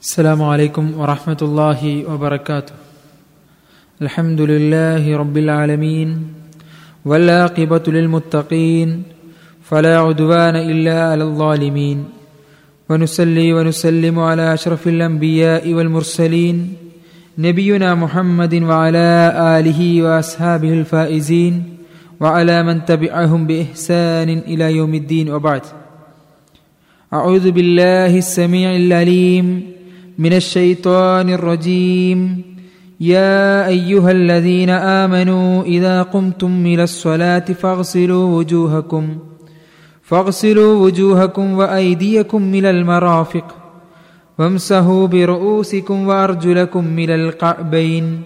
السلام عليكم ورحمة الله وبركاته. الحمد لله رب العالمين والعاقبة للمتقين فلا عدوان إلا على الظالمين. ونصلي ونسلم على أشرف الأنبياء والمرسلين نبينا محمد وعلى آله وأصحابه الفائزين وعلى من تبعهم بإحسان إلى يوم الدين وبعد. أعوذ بالله السميع العليم من الشيطان الرجيم. يا أيها الذين آمنوا إذا قمتم إلى الصلاة فاغسلوا وجوهكم فاغسلوا وجوهكم وأيديكم من المرافق وامسحوا برؤوسكم وأرجلكم من الكعبين.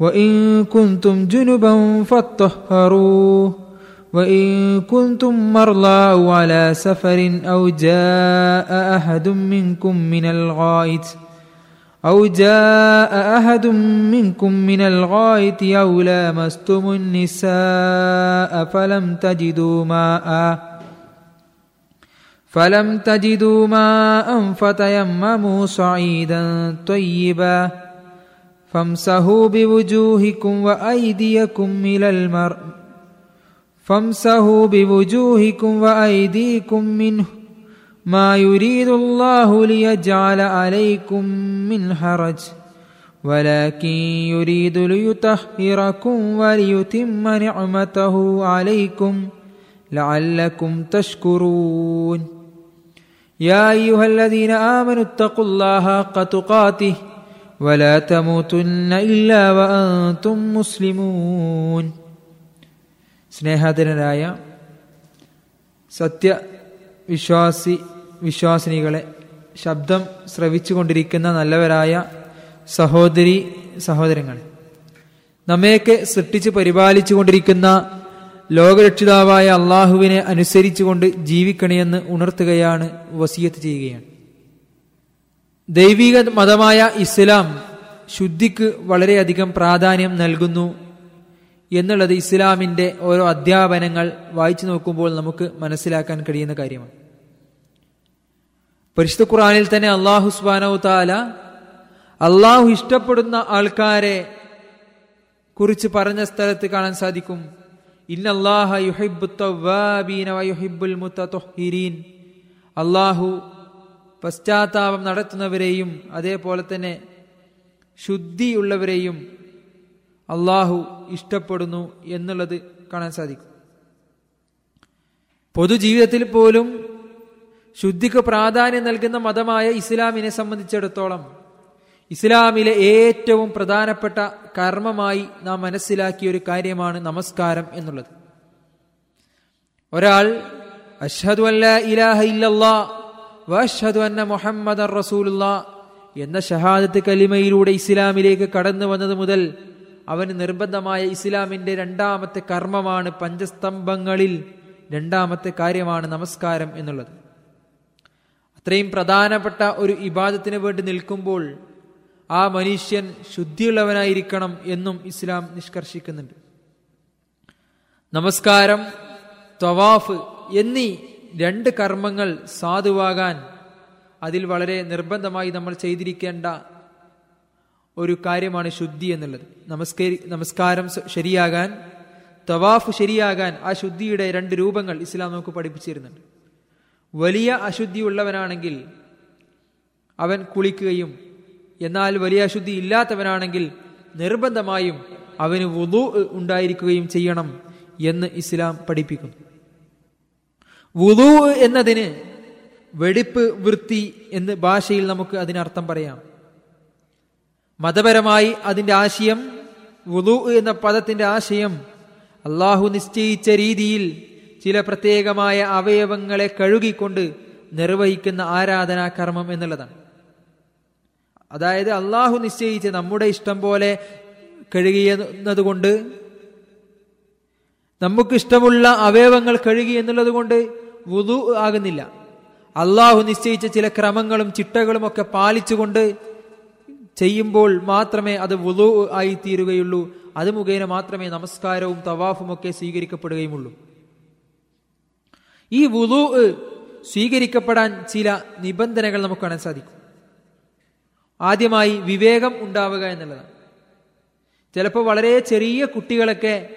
وإن كنتم جنبا فاطهروه. وإن كنتم مرضى أو على سفر أو جاء أحد منكم من الغائط أو جاء أحد منكم من الغائط أو لامستم النساء فلم تجدوا ماء فلم تجدوا ماء فتيمموا صعيدا طيبا فامسحوا بوجوهكم وأيديكم إلى المرء فامسحوا بوجوهكم وأيديكم منه ما يريد الله ليجعل عليكم من حرج ولكن يريد ليطهركم وليتم نعمته عليكم لعلكم تشكرون. يا أيها الذين آمنوا اتقوا الله حق تقاته ولا تموتن إلا وأنتم مسلمون. സ്നേഹാദരനായ സത്യവിശ്വാസി വിശ്വാസിനികളെ ശബ്ദം ശ്രവിച്ചുകൊണ്ടിരിക്കുന്ന നല്ലവരായ സഹോദരി സഹോദരങ്ങൾ നമ്മയൊക്കെ സൃഷ്ടിച്ച് പരിപാലിച്ചു കൊണ്ടിരിക്കുന്ന ലോകരക്ഷിതാവായ അള്ളാഹുവിനെ അനുസരിച്ചുകൊണ്ട് ജീവിക്കണമെന്ന് ഉണർത്തുകയാണ് വസീയത്ത് ചെയ്യുകയാണ്. ദൈവിക മതമായ ഇസ്ലാം ശുദ്ധിക്ക് വളരെയധികം പ്രാധാന്യം നൽകുന്നു എന്നുള്ളത് ഇസ്ലാമിന്റെ ഓരോ അധ്യാപനങ്ങൾ വായിച്ചു നോക്കുമ്പോൾ നമുക്ക് മനസ്സിലാക്കാൻ കഴിയുന്ന കാര്യമാണ്. പരിശുദ്ധ ഖുറാനിൽ തന്നെ അള്ളാഹു സുബാനോ താല അള്ളാഹു ഇഷ്ടപ്പെടുന്ന ആൾക്കാരെ കുറിച്ച് പറഞ്ഞ സ്ഥലത്ത് കാണാൻ സാധിക്കും. അള്ളാഹു പശ്ചാത്താപം നടത്തുന്നവരെയും അതേപോലെ തന്നെ ശുദ്ധിയുള്ളവരെയും അള്ളാഹു ഇഷ്ടപ്പെടുന്നു എന്നുള്ളത് കാണാൻ സാധിക്കും. പൊതുജീവിതത്തിൽ പോലും ശുദ്ധിക്ക് പ്രാധാന്യം നൽകുന്ന മതമായ ഇസ്ലാമിനെ സംബന്ധിച്ചിടത്തോളം ഇസ്ലാമിലെ ഏറ്റവും പ്രധാനപ്പെട്ട കർമ്മമായി നാം മനസ്സിലാക്കിയ ഒരു കാര്യമാണ് നമസ്കാരം എന്നുള്ളത്. ഒരാൾ അഷ്ഹദു അല്ല ഇലാഹ ഇല്ലല്ലാ വഅഷ്ഹദു അന്ന മുഹമ്മദ് റസൂലുള്ള എന്ന ഷഹാദത്ത് കലിമയിലൂടെ ഇസ്ലാമിലേക്ക് കടന്നു വന്നത് മുതൽ അവന് നിർബന്ധമായ ഇസ്ലാമിന്റെ രണ്ടാമത്തെ കർമ്മമാണ് പഞ്ചസ്തംഭങ്ങളിൽ രണ്ടാമത്തെ കാര്യമാണ് നമസ്കാരം എന്നുള്ളത്. അത്രയും പ്രധാനപ്പെട്ട ഒരു ഇബാദത്തിന് വേണ്ടി നിൽക്കുമ്പോൾ ആ മനുഷ്യൻ ശുദ്ധിയുള്ളവനായിരിക്കണം എന്നും ഇസ്ലാം നിഷ്കർഷിക്കുന്നുണ്ട്. നമസ്കാരം ത്വവാഫ് എന്നീ രണ്ട് കർമ്മങ്ങൾ സാധുവാകാൻ അതിൽ വളരെ നിർബന്ധമായി നമ്മൾ ചെയ്തിരിക്കേണ്ട ഒരു കാര്യമാണ് ശുദ്ധി എന്നുള്ളത്. നമസ്കരി നമസ്കാരം ശരിയാകാൻ തവാഫ് ശരിയാകാൻ ആ ശുദ്ധിയുടെ രണ്ട് രൂപങ്ങൾ ഇസ്ലാം നമുക്ക് പഠിപ്പിച്ചിരുന്നുണ്ട്. വലിയ അശുദ്ധി ഉള്ളവനാണെങ്കിൽ അവൻ കുളിക്കുകയും എന്നാൽ വലിയ അശുദ്ധി ഇല്ലാത്തവനാണെങ്കിൽ നിർബന്ധമായും അവന് വുതു ഉണ്ടായിരിക്കുകയും ചെയ്യണം എന്ന് ഇസ്ലാം പഠിപ്പിക്കുന്നു. വുതു എന്നതിന് വെടിപ്പ് വൃത്തി എന്ന് ഭാഷയിൽ നമുക്ക് അതിനർത്ഥം പറയാം. മതപരമായി അതിന്റെ ആശയം വുളു എന്ന പദത്തിന്റെ ആശയം അള്ളാഹു നിശ്ചയിച്ച രീതിയിൽ ചില പ്രത്യേകമായ അവയവങ്ങളെ കഴുകിക്കൊണ്ട് നിർവഹിക്കുന്ന ആരാധനാ കർമ്മം എന്നുള്ളതാണ്. അതായത് അള്ളാഹു നിശ്ചയിച്ച് നമ്മുടെ ഇഷ്ടം പോലെ കഴുകിയെന്നതുകൊണ്ട് നമുക്കിഷ്ടമുള്ള അവയവങ്ങൾ കഴുകി എന്നുള്ളത് കൊണ്ട് വുതു ആകുന്നില്ല. അള്ളാഹു നിശ്ചയിച്ച ചില ക്രമങ്ങളും ചിട്ടകളും ഒക്കെ പാലിച്ചുകൊണ്ട് ചെയ്യുമ്പോൾ മാത്രമേ അത് വുളു ആയി തീരുകയുള്ളൂ. അത് മുഖേന മാത്രമേ നമസ്കാരവും തവാഫും ഒക്കെ സ്വീകരിക്കപ്പെടുകയുമുള്ളൂ. ഈ വുളു സ്വീകരിക്കപ്പെടാൻ ചില നിബന്ധനകൾ നമുക്ക് കാണാൻ സാധിക്കും. ആദ്യമായി വിവേകം ഉണ്ടാവുക എന്നുള്ളതാണ്. ചിലപ്പോൾ വളരെ ചെറിയ കുട്ടികളൊക്കെ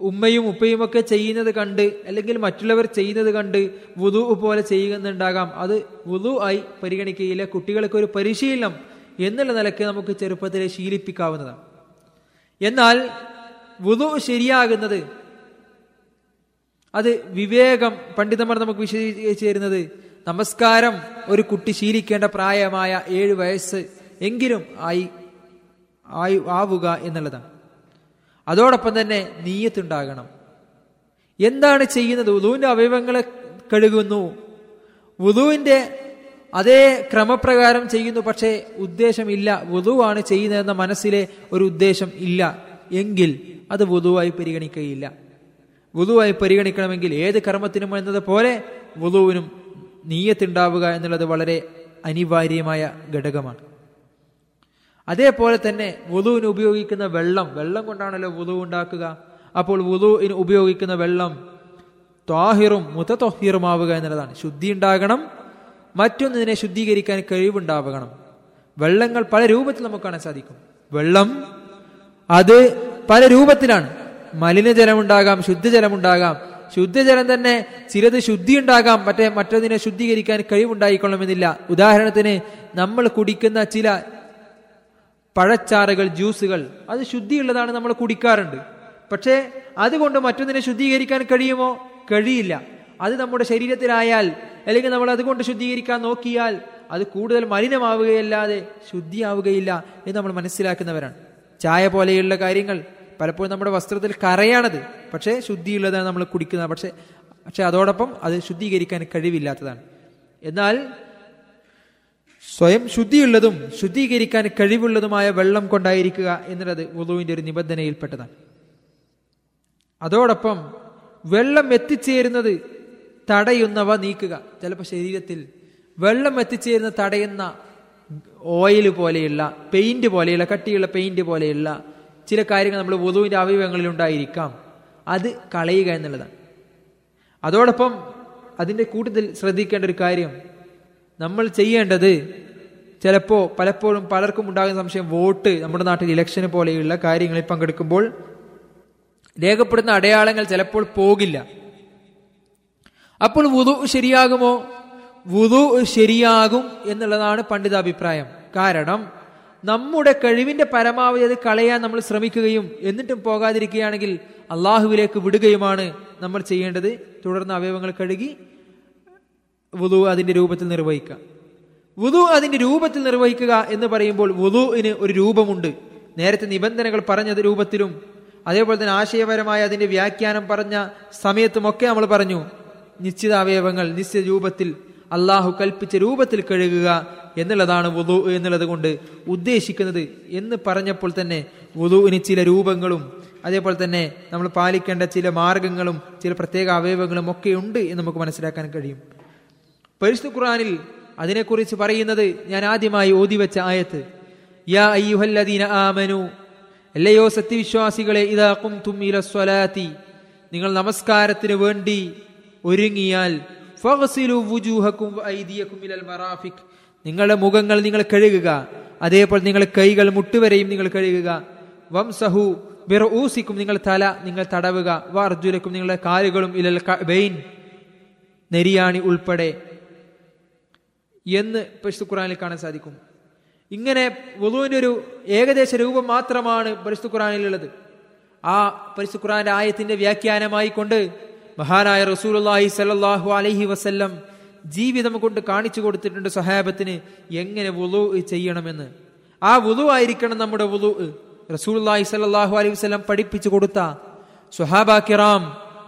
ഉമ്മയും ഉപ്പയും ഒക്കെ ചെയ്യുന്നത് കണ്ട് അല്ലെങ്കിൽ മറ്റുള്ളവർ ചെയ്യുന്നത് കണ്ട് വുതു പോലെ ചെയ്യുന്നുണ്ടാകാം. അത് വുതു ആയി പരിഗണിക്കുകയില്ല കുട്ടികൾക്ക് ഒരു പരിശീലനം എന്നുള്ള നിലയ്ക്ക് നമുക്ക് ചെറുപ്പത്തിലെ ശീലിപ്പിക്കാവുന്നതാണ്. എന്നാൽ വുതു ശരിയാകുന്നത് അത് വിവേകം പണ്ഡിതന്മാർ നമുക്ക് വിശദീകരിച്ചു തരുന്നത് നമസ്കാരം ഒരു കുട്ടി ശീലിക്കേണ്ട പ്രായമായ ഏഴ് വയസ്സ് എങ്കിലും ആയി ആയി ആവുക എന്നുള്ളതാണ്. അതോടൊപ്പം തന്നെ നീയത്തുണ്ടാകണം. എന്താണ് ചെയ്യുന്നത്? ഉദുവിന്റെ അവയവങ്ങളെ കഴുകുന്നു. വുതുവിന്റെ അതേ ക്രമപ്രകാരം ചെയ്യുന്നു പക്ഷേ ഉദ്ദേശമില്ല. വുതുവാണ് ചെയ്യുന്നതെന്ന മനസ്സിലെ ഒരു ഉദ്ദേശം ഇല്ല. എങ്കിൽ അത് വുതുവായി പരിഗണിക്കുകയില്ല വുതുവായി പരിഗണിക്കണമെങ്കിൽ ഏത് കർമ്മത്തിനും എന്നതുപോലെ വുതുവിനും നീയത്തുണ്ടാവുക എന്നുള്ളത് വളരെ അനിവാര്യമായ ഘടകമാണ്. അതേപോലെ തന്നെ വുതുവിന് ഉപയോഗിക്കുന്ന വെള്ളം വെള്ളം കൊണ്ടാണല്ലോ വുതു ഉണ്ടാക്കുക. അപ്പോൾ വുതുവിന് ഉപയോഗിക്കുന്ന വെള്ളം ത്വാഹിറും മുതത്വഹിറുമാവുക എന്നുള്ളതാണ്. ശുദ്ധി ഉണ്ടാകണം മറ്റൊന്നിനെ ശുദ്ധീകരിക്കാൻ കഴിവുണ്ടാവണം. വെള്ളങ്ങൾ പല രൂപത്തിൽ നമുക്ക് കാണാൻ സാധിക്കും. വെള്ളം അത് പല രൂപത്തിലാണ്. മലിനജലമുണ്ടാകാം ശുദ്ധജലമുണ്ടാകാം. ശുദ്ധജലം തന്നെ ചിലത് ശുദ്ധി ഉണ്ടാകാം മറ്റേ മറ്റതിനെ ശുദ്ധീകരിക്കാൻ കഴിവുണ്ടായിക്കൊള്ളണമെന്നില്ല. ഉദാഹരണത്തിന് നമ്മൾ കുടിക്കുന്ന ചില പഴച്ചാറുകൾ ജ്യൂസുകൾ അത് ശുദ്ധിയുള്ളതാണ് നമ്മൾ കുടിക്കാറുണ്ട്. പക്ഷേ അതുകൊണ്ട് മറ്റൊന്നിനെ ശുദ്ധീകരിക്കാൻ കഴിയുമോ? കഴിയില്ല. അത് നമ്മുടെ ശരീരത്തിലായാൽ അല്ലെങ്കിൽ നമ്മൾ അതുകൊണ്ട് ശുദ്ധീകരിക്കാൻ നോക്കിയാൽ അത് കൂടുതൽ മലിനമാവുകയല്ലാതെ ശുദ്ധിയാവുകയില്ല എന്ന് നമ്മൾ മനസ്സിലാക്കുന്നവരാണ്. ചായ പോലെയുള്ള കാര്യങ്ങൾ പലപ്പോഴും നമ്മുടെ വസ്ത്രത്തിൽ കറയാണത് പക്ഷേ ശുദ്ധിയുള്ളതാണ് നമ്മൾ കുടിക്കുന്നത്. പക്ഷേ പക്ഷെ അതോടൊപ്പം അത് ശുദ്ധീകരിക്കാൻ കഴിവില്ലാത്തതാണ്. എന്നാൽ സ്വയം ശുദ്ധിയുള്ളതും ശുദ്ധീകരിക്കാൻ കഴിവുള്ളതുമായ വെള്ളം കൊണ്ടായിരിക്കുക എന്നുള്ളത് വുളുവിന്റെ ഒരു നിബന്ധനയിൽപ്പെട്ടതാണ്. അതോടൊപ്പം വെള്ളം എത്തിച്ചേരുന്നത് തടയുന്നവ നീക്കുക. ചിലപ്പോൾ ശരീരത്തിൽ വെള്ളം എത്തിച്ചേരുന്ന തടയുന്ന ഓയിൽ പോലെയുള്ള പെയിന്റ് പോലെയുള്ള കട്ടിയുള്ള പെയിന്റ് പോലെയുള്ള ചില കാര്യങ്ങൾ നമ്മൾ വധുവിന്റെ അവയവങ്ങളിൽ ഉണ്ടായിരിക്കാം. അത് കളയുക എന്നുള്ളതാണ്. അതോടൊപ്പം അതിന്റെ കൂട്ടത്തിൽ ശ്രദ്ധിക്കേണ്ട ഒരു കാര്യം നമ്മൾ ചെയ്യേണ്ടത് ചിലപ്പോൾ പലപ്പോഴും പലർക്കും ഉണ്ടാകുന്ന സംശയം വോട്ട് നമ്മുടെ നാട്ടിൽ ഇലക്ഷന് പോലെയുള്ള കാര്യങ്ങളിൽ പങ്കെടുക്കുമ്പോൾ രേഖപ്പെടുന്ന അടയാളങ്ങൾ ചിലപ്പോൾ പോകില്ല. അപ്പോൾ വുതു ശരിയാകുമോ? വുതു ശരിയാകും എന്നുള്ളതാണ് പണ്ഡിതാഭിപ്രായം. കാരണം നമ്മുടെ കഴിവിന്റെ പരമാവധി അത് കളയാൻ നമ്മൾ ശ്രമിക്കുകയും എന്നിട്ടും പോകാതിരിക്കുകയാണെങ്കിൽ അള്ളാഹുവിലേക്ക് വിടുകയുമാണ് നമ്മൾ ചെയ്യേണ്ടത്. തുടർന്ന് അവയവങ്ങൾ കഴുകി വുതു അതിന്റെ രൂപത്തിൽ നിർവഹിക്കുക. വുതു അതിന്റെ രൂപത്തിൽ നിർവഹിക്കുക എന്ന് പറയുമ്പോൾ വുതുവിന് ഒരു രൂപമുണ്ട്. നേരത്തെ നിബന്ധനകൾ പറഞ്ഞത് രൂപത്തിലും അതേപോലെ തന്നെ ആശയപരമായ അതിന്റെ വ്യാഖ്യാനം പറഞ്ഞ സമയത്തുമൊക്കെ നമ്മൾ പറഞ്ഞു. നിശ്ചിത അവയവങ്ങൾ നിശ്ചിത രൂപത്തിൽ അള്ളാഹു കൽപ്പിച്ച രൂപത്തിൽ കഴുകുക എന്നുള്ളതാണ് വുദു എന്നുള്ളത് കൊണ്ട് ഉദ്ദേശിക്കുന്നത് എന്ന് പറഞ്ഞപ്പോൾ തന്നെ വുദുവിന് ചില രൂപങ്ങളും അതേപോലെ തന്നെ നമ്മൾ പാലിക്കേണ്ട ചില മാർഗങ്ങളും ചില പ്രത്യേക അവയവങ്ങളും ഒക്കെ ഉണ്ട് എന്ന് നമുക്ക് മനസ്സിലാക്കാൻ കഴിയും. പരിശുദ്ധ ഖുറാനിൽ അതിനെക്കുറിച്ച് പറയുന്നത് ഞാൻ ആദ്യമായി ഓതിവെച്ച ആയത്ത് യാ അയ്യുഹല്ലദീന ആമനു അല്ലയോ സത്യവിശ്വാസികളെ ഇതാക്കും സ്വലാത്തി നിങ്ങൾ നമസ്കാരത്തിന് വേണ്ടി ഒരുങ്ങിയാൽ നിങ്ങളുടെ മുഖങ്ങൾ നിങ്ങൾ കഴുകുക. അതേപോലെ നിങ്ങൾ കൈകൾ മുട്ടുവരെയും നിങ്ങൾ കഴുകുക. വംസഹു ബിറൂസിക്കും നിങ്ങൾ തല നിങ്ങൾ തടവുക. വർജുലക്കും നിങ്ങളുടെ കാലുകളും ഇലൽ ബെയിൻ നെരിയാണി ഉൾപ്പെടെ. എന്ന് പരിശുദ്ധ ഖുറാനിൽ കാണാൻ സാധിക്കും. ഇങ്ങനെ വധുവിന്റെ ഒരു ഏകദേശ രൂപം മാത്രമാണ് പരിശുദ്ധ ഖുറാനിലുള്ളത് ആ പരിശുദ്ധ ഖുറാന്റെ ആയത്തിന്റെ വ്യാഖ്യാനമായി കൊണ്ട് മഹാനായ റസൂലുള്ളാഹി സലാഹു അലഹി വസല്ലം ജീവിതം കൊണ്ട് കാണിച്ചു കൊടുത്തിട്ടുണ്ട് സഹാബത്തിന് എങ്ങനെ വുളു ചെയ്യണമെന്ന്. ആ വുളു ആയിരിക്കണം നമ്മുടെ വുളു. റസൂലുള്ളാഹി സലാഹു അലൈഹി വസല്ലം പഠിപ്പിച്ചു കൊടുത്ത സുഹാബ കിറാം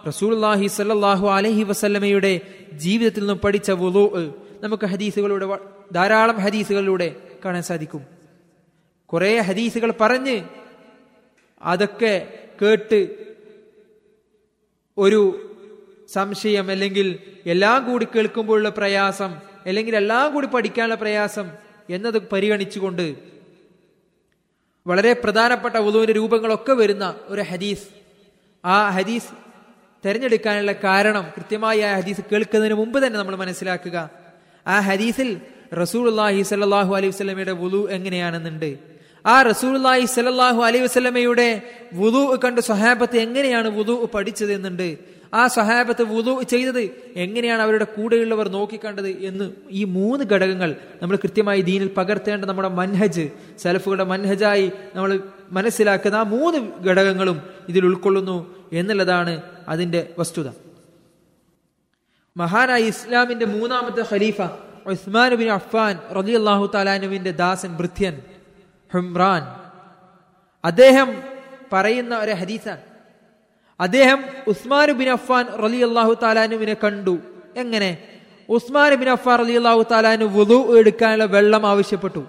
റസൂലുള്ളാഹി സല്ലല്ലാഹു അലൈഹി വസല്ലമയുടെ ജീവിതത്തിൽ നിന്നും പഠിച്ച വുളു. നമുക്ക് ഹദീസുകളുടെ ധാരാളം ഹദീസുകളിലൂടെ കാണാൻ സാധിക്കും. കുറെ ഹദീസുകൾ പറഞ്ഞ് അതൊക്കെ കേട്ട് ഒരു സംശയം അല്ലെങ്കിൽ എല്ലാം കൂടി കേൾക്കുമ്പോഴുള്ള പ്രയാസം അല്ലെങ്കിൽ എല്ലാം കൂടി പഠിക്കാനുള്ള പ്രയാസം എന്നത് പരിഗണിച്ചുകൊണ്ട് വളരെ പ്രധാനപ്പെട്ട ഉദുവിന്റെ രൂപങ്ങളൊക്കെ വരുന്ന ഒരു ഹദീസ്. ആ ഹദീസ് തിരഞ്ഞെടുക്കാനുള്ള കാരണം കൃത്യമായി ആ ഹദീസ് കേൾക്കുന്നതിന് മുമ്പ് തന്നെ നമ്മൾ മനസ്സിലാക്കുക. ആ ഹദീസിൽ റസൂൽഹി സല്ലാഹു അലൈഹി വസ്ലമയുടെ വുലു എങ്ങനെയാണെന്നുണ്ട്. ആ റസൂൽഹി സല്ലാഹു അലൈഹി വസ്ലമയുടെ വുലു കണ്ട് സ്വഹാബത്ത് എങ്ങനെയാണ് വുലു പഠിച്ചത് എന്നുണ്ട് ആ സഹാബത്ത് വുതു ചെയ്തത് എങ്ങനെയാണ് അവരുടെ കൂടെയുള്ളവർ നോക്കിക്കണ്ടത് എന്ന് ഈ മൂന്ന് ഘടകങ്ങൾ നമ്മൾ കൃത്യമായി ദീനിൽ പകർത്തേണ്ട നമ്മുടെ മൻഹജ് സലഫുകളുടെ മൻഹജായി നമ്മൾ മനസ്സിലാക്കുന്ന ആ മൂന്ന് ഘടകങ്ങളും ഇതിൽ ഉൾക്കൊള്ളുന്നു എന്നുള്ളതാണ് അതിന്റെ വസ്തുത. മഹാനായ ഇസ്ലാമിന്റെ മൂന്നാമത്തെ ഖലീഫ ഉസ്മാൻ ബിൻ അഫ്ഫാൻ റലി അള്ളാഹു താലാനുവിന്റെ ദാസൻ ഭൃത്യൻ ഹുംറാൻ. അദ്ദേഹം പറയുന്ന ഒരു ഹദീസാണ്. അദ്ദേഹം ഉസ്മാൻ ബിൻ അഫ്ഫാൻ റലി അള്ളാഹു താലാനുവിനെ കണ്ടു. എങ്ങനെ? ഉസ്മാൻ ബിൻ അഫ്ഫാൻ റലി അള്ളാഹു താലാനു വുദു എടുക്കാനുള്ള വെള്ളം ആവശ്യപ്പെട്ടു.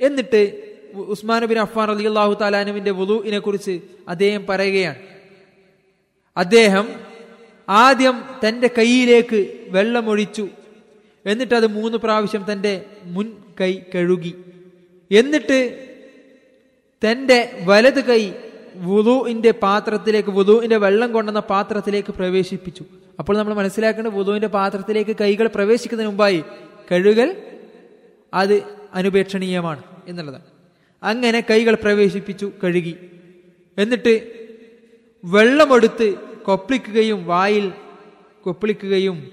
എന്നിട്ട് ഉസ്മാൻ ബിൻ അഫ്ഫാൻ റലി അള്ളാഹു താലാനുവിന്റെ വുദുവിനെ കുറിച്ച് അദ്ദേഹം പറയുകയാണ്. അദ്ദേഹം ആദ്യം തന്റെ കൈയിലേക്ക് വെള്ളമൊഴിച്ചു. എന്നിട്ട് അത് മൂന്ന് പ്രാവശ്യം തന്റെ മുൻ കൈ കഴുകി. എന്നിട്ട് തന്റെ വലത് കൈ വുതുവിന്റെ പാത്രത്തിലേക്ക് വുതുവിന്റെ വെള്ളം കൊണ്ടുവന്ന പാത്രത്തിലേക്ക് പ്രവേശിപ്പിച്ചു. അപ്പോൾ നമ്മൾ മനസ്സിലാക്കേണ്ട വുതുവിന്റെ പാത്രത്തിലേക്ക് കൈകൾ പ്രവേശിക്കുന്നതിന് മുമ്പായി കഴുകൽ അത് അനുപേക്ഷണീയമാണ് എന്നുള്ളതാണ്. അങ്ങനെ കൈകൾ പ്രവേശിപ്പിച്ചു കഴുകി. എന്നിട്ട് വെള്ളമെടുത്ത് കൊപ്പിളിക്കുകയും വായിൽ കൊപ്പിളിക്കുകയും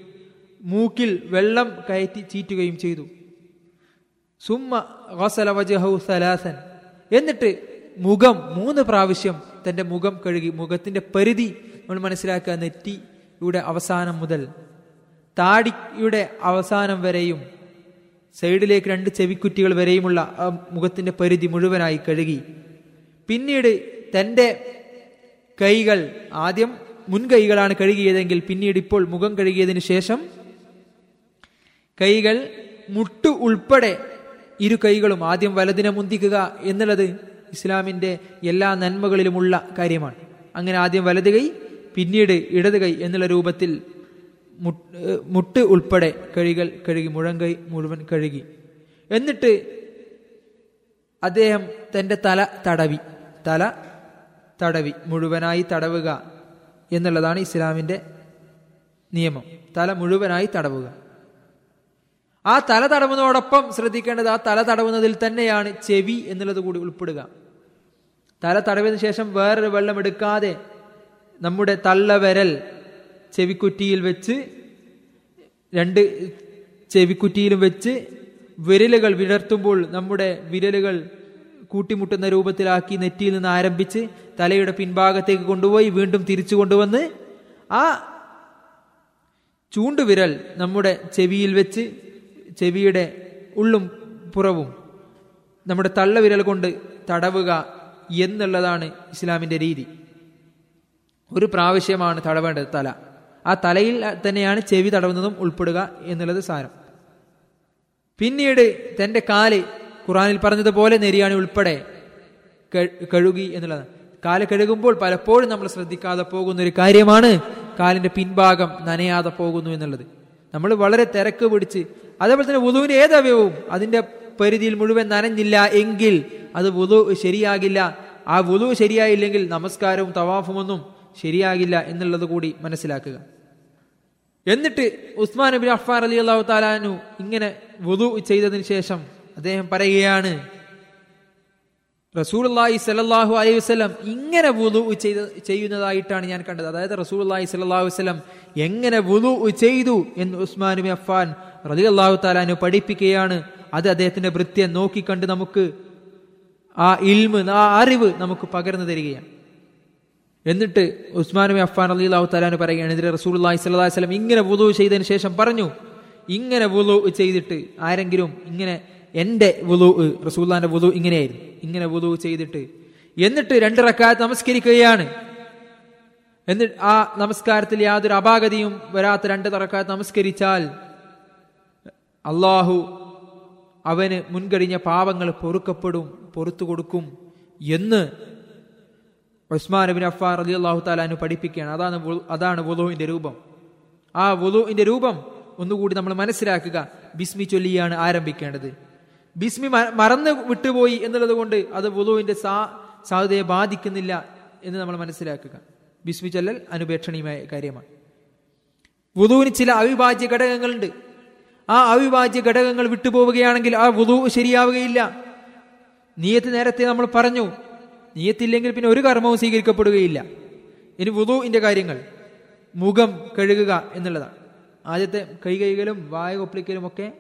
മൂക്കിൽ വെള്ളം കയറ്റി ചീറ്റുകയും ചെയ്തു. സുമ്മ സലാസൻ. എന്നിട്ട് മുഖം മൂന്ന് പ്രാവശ്യം തന്റെ മുഖം കഴുകി മുഖത്തിന്റെ പരിധി നമ്മൾ മനസ്സിലാക്കുക നെറ്റിയുടെ അവസാനം മുതൽ. താടിയുടെ അവസാനം വരെയും സൈഡിലേക്ക് രണ്ട് ചെവിക്കുറ്റികൾ വരെയുമുള്ള ആ മുഖത്തിന്റെ പരിധി മുഴുവനായി കഴുകി. പിന്നീട് തന്റെ കൈകൾ ആദ്യം മുൻകൈകളാണ് കഴുകിയതെങ്കിൽ പിന്നീട് ഇപ്പോൾ മുഖം കഴുകിയതിന് ശേഷം കൈകൾ മുട്ടു ഉൾപ്പെടെ ഇരു കൈകളും ആദ്യം വലതിനെ മുന്തിക്കുക എന്നുള്ളത് ഇസ്ലാമിന്റെ എല്ലാ നന്മകളിലുമുള്ള കാര്യമാണ്. അങ്ങനെ ആദ്യം വലത് കൈ പിന്നീട് ഇടത് കൈ എന്നുള്ള രൂപത്തിൽ മുട്ട് ഉൾപ്പെടെ കഴുകൽ കഴുകി മുഴങ്കൈ മുഴുവൻ കഴുകി. എന്നിട്ട് അദ്ദേഹം തന്റെ തല തടവി തല തടവി മുഴുവനായി തടവുക എന്നുള്ളതാണ് ഇസ്ലാമിന്റെ നിയമം. തല മുഴുവനായി തടവുക. ആ തല തടവുന്നതോടൊപ്പം ശ്രദ്ധിക്കേണ്ടത് ആ തല തടവുന്നതിൽ തന്നെയാണ് ചെവി എന്നുള്ളത് കൂടി ഉൾപ്പെടുക. തല തടവിന് ശേഷം വേറൊരു വെള്ളം എടുക്കാതെ നമ്മുടെ തള്ളവരൽ ചെവിക്കുറ്റിയിൽ വെച്ച് രണ്ട് ചെവിക്കുറ്റിയിലും വെച്ച് വിരലുകൾ വിടർത്തുമ്പോൾ നമ്മുടെ വിരലുകൾ കൂട്ടിമുട്ടുന്ന രൂപത്തിലാക്കി നെറ്റിയിൽ നിന്ന് ആരംഭിച്ച് തലയുടെ പിൻഭാഗത്തേക്ക് കൊണ്ടുപോയി വീണ്ടും തിരിച്ചു കൊണ്ടുവന്ന് ആ ചൂണ്ടുവിരൽ നമ്മുടെ ചെവിയിൽ വെച്ച് ചെവിയുടെ ഉള്ളും പുറവും നമ്മുടെ തള്ളവിരൽ കൊണ്ട് തടവുക എന്നുള്ളതാണ് ഇസ്ലാമിന്റെ രീതി. ഒരു പ്രാവശ്യമാണ് തടവേണ്ടത് തല. ആ തലയിൽ തന്നെയാണ് ചെവി തടവുന്നതും ഉൾപ്പെടുക എന്നുള്ളത് സാരം. പിന്നീട് തന്റെ കാൽ ഖുറാനിൽ പറഞ്ഞതുപോലെ നെരിയാണി ഉൾപ്പെടെ കഴുകി എന്നുള്ളതാണ്. കാൽ കഴുകുമ്പോൾ പലപ്പോഴും നമ്മൾ ശ്രദ്ധിക്കാതെ പോകുന്ന ഒരു കാര്യമാണ് കാലിന്റെ പിൻഭാഗം നനയാതെ പോകുന്നു എന്നുള്ളത്. നമ്മൾ വളരെ തിരക്ക് പിടിച്ച് അതേപോലെ തന്നെ ഉദുവിന് ഏതവയവും അതിന്റെ പരിധിയിൽ മുഴുവൻ നനഞ്ഞില്ല എങ്കിൽ അത് വുതു ശരിയാകില്ല. ആ വുതു ശരിയായില്ലെങ്കിൽ നമസ്കാരവും തവാഫുമൊന്നും ശരിയാകില്ല എന്നുള്ളത് കൂടി മനസ്സിലാക്കുക. എന്നിട്ട് ഉസ്മാൻ നബി അഫ്ഫാർ അലി അള്ളാഹു താലാനു ഇങ്ങനെ വുതു ചെയ്തതിന് ശേഷം അദ്ദേഹം പറയുകയാണ് റസൂൽല്ലാഹി സലാഹു അലൈഹി വസ്ലം ഇങ്ങനെ വുതു ചെയ്ത ചെയ്യുന്നതായിട്ടാണ് ഞാൻ കണ്ടത്. അതായത് റസൂൽല്ലാഹി സലാഹു വസ്ലം എങ്ങനെ വുതു ചെയ്തു എന്ന് ഉസ്മാൻ നബി അഫ്ഫാൻ റലി അള്ളാഹു താലാനു പഠിപ്പിക്കുകയാണ്. അത് അദ്ദേഹത്തിന്റെ വൃത്തിയെ നോക്കിക്കണ്ട് നമുക്ക് ആ ഇൽമ് ആ അറിവ് നമുക്ക് പകർന്നു തരികയാണ്. എന്നിട്ട് ഉസ്മാൻ നബി അഫ്ഫാൻ അലി അള്ളാഹു താലാനു പറയുകയാണ് ഇതിൽ റസൂൽ അള്ളാഹി സ്വല്ലാ വസ്ലം ഇങ്ങനെ വുതു ചെയ്തതിന് ശേഷം പറഞ്ഞു ഇങ്ങനെ വുതു ചെയ്തിട്ട് ആരെങ്കിലും ഇങ്ങനെ എന്റെ വുതു റസൂല്ലാന്റെ വുതു ഇങ്ങനെയായിരുന്നു ഇങ്ങനെ വുതു ചെയ്തിട്ട് എന്നിട്ട് രണ്ട് റക്കാത്ത് നമസ്കരിക്കുകയാണ്. എന്നിട്ട് ആ നമസ്കാരത്തിൽ യാതൊരു അപാകതയും വരാത്ത രണ്ട് തറക്കാത്ത് നമസ്കരിച്ചാൽ അള്ളാഹു അവന് മുൻകഴിഞ്ഞ പാപങ്ങൾ പൊറുക്കപ്പെടും പൊറത്തു കൊടുക്കും എന്ന് ഉസ്മാൻ അബിൻ അഫാർ അലി അള്ളാഹു താലാനു പഠിപ്പിക്കുകയാണ്. അതാണ് അതാണ് വുളുവിന്റെ രൂപം. ആ വുളുവിന്റെ രൂപം ഒന്നുകൂടി നമ്മൾ മനസ്സിലാക്കുക. ബിസ്മി ചൊല്ലിയാണ് ആരംഭിക്കേണ്ടത്. ബിസ്മി മറന്നു വിട്ടുപോയി എന്നുള്ളത് കൊണ്ട് അത് വുളുവിന്റെ സാ സാധ്യതയെ ബാധിക്കുന്നില്ല എന്ന് നമ്മൾ മനസ്സിലാക്കുക. ബിസ്മി ചൊല്ലൽ അനുപേക്ഷണീയമായ കാര്യമാണ്. വുലുവിന് ചില അവിഭാജ്യ ഘടകങ്ങളുണ്ട്. ആ അവിഭാജ്യ ഘടകങ്ങൾ വിട്ടുപോവുകയാണെങ്കിൽ ആ വുതു ശരിയാവുകയില്ല. നീയത്ത് നേരത്തെ നമ്മൾ പറഞ്ഞു നീയത്തില്ലെങ്കിൽ പിന്നെ ഒരു കർമ്മവും സ്വീകരിക്കപ്പെടുകയില്ല. ഇനി വുതുവിന്റെ കാര്യങ്ങൾ മുഖം കഴുകുക എന്നുള്ളതാണ്. ആദ്യത്തെ കൈ കൈകലും വായ കൊപ്പിളിക്കലും ഒക്കെ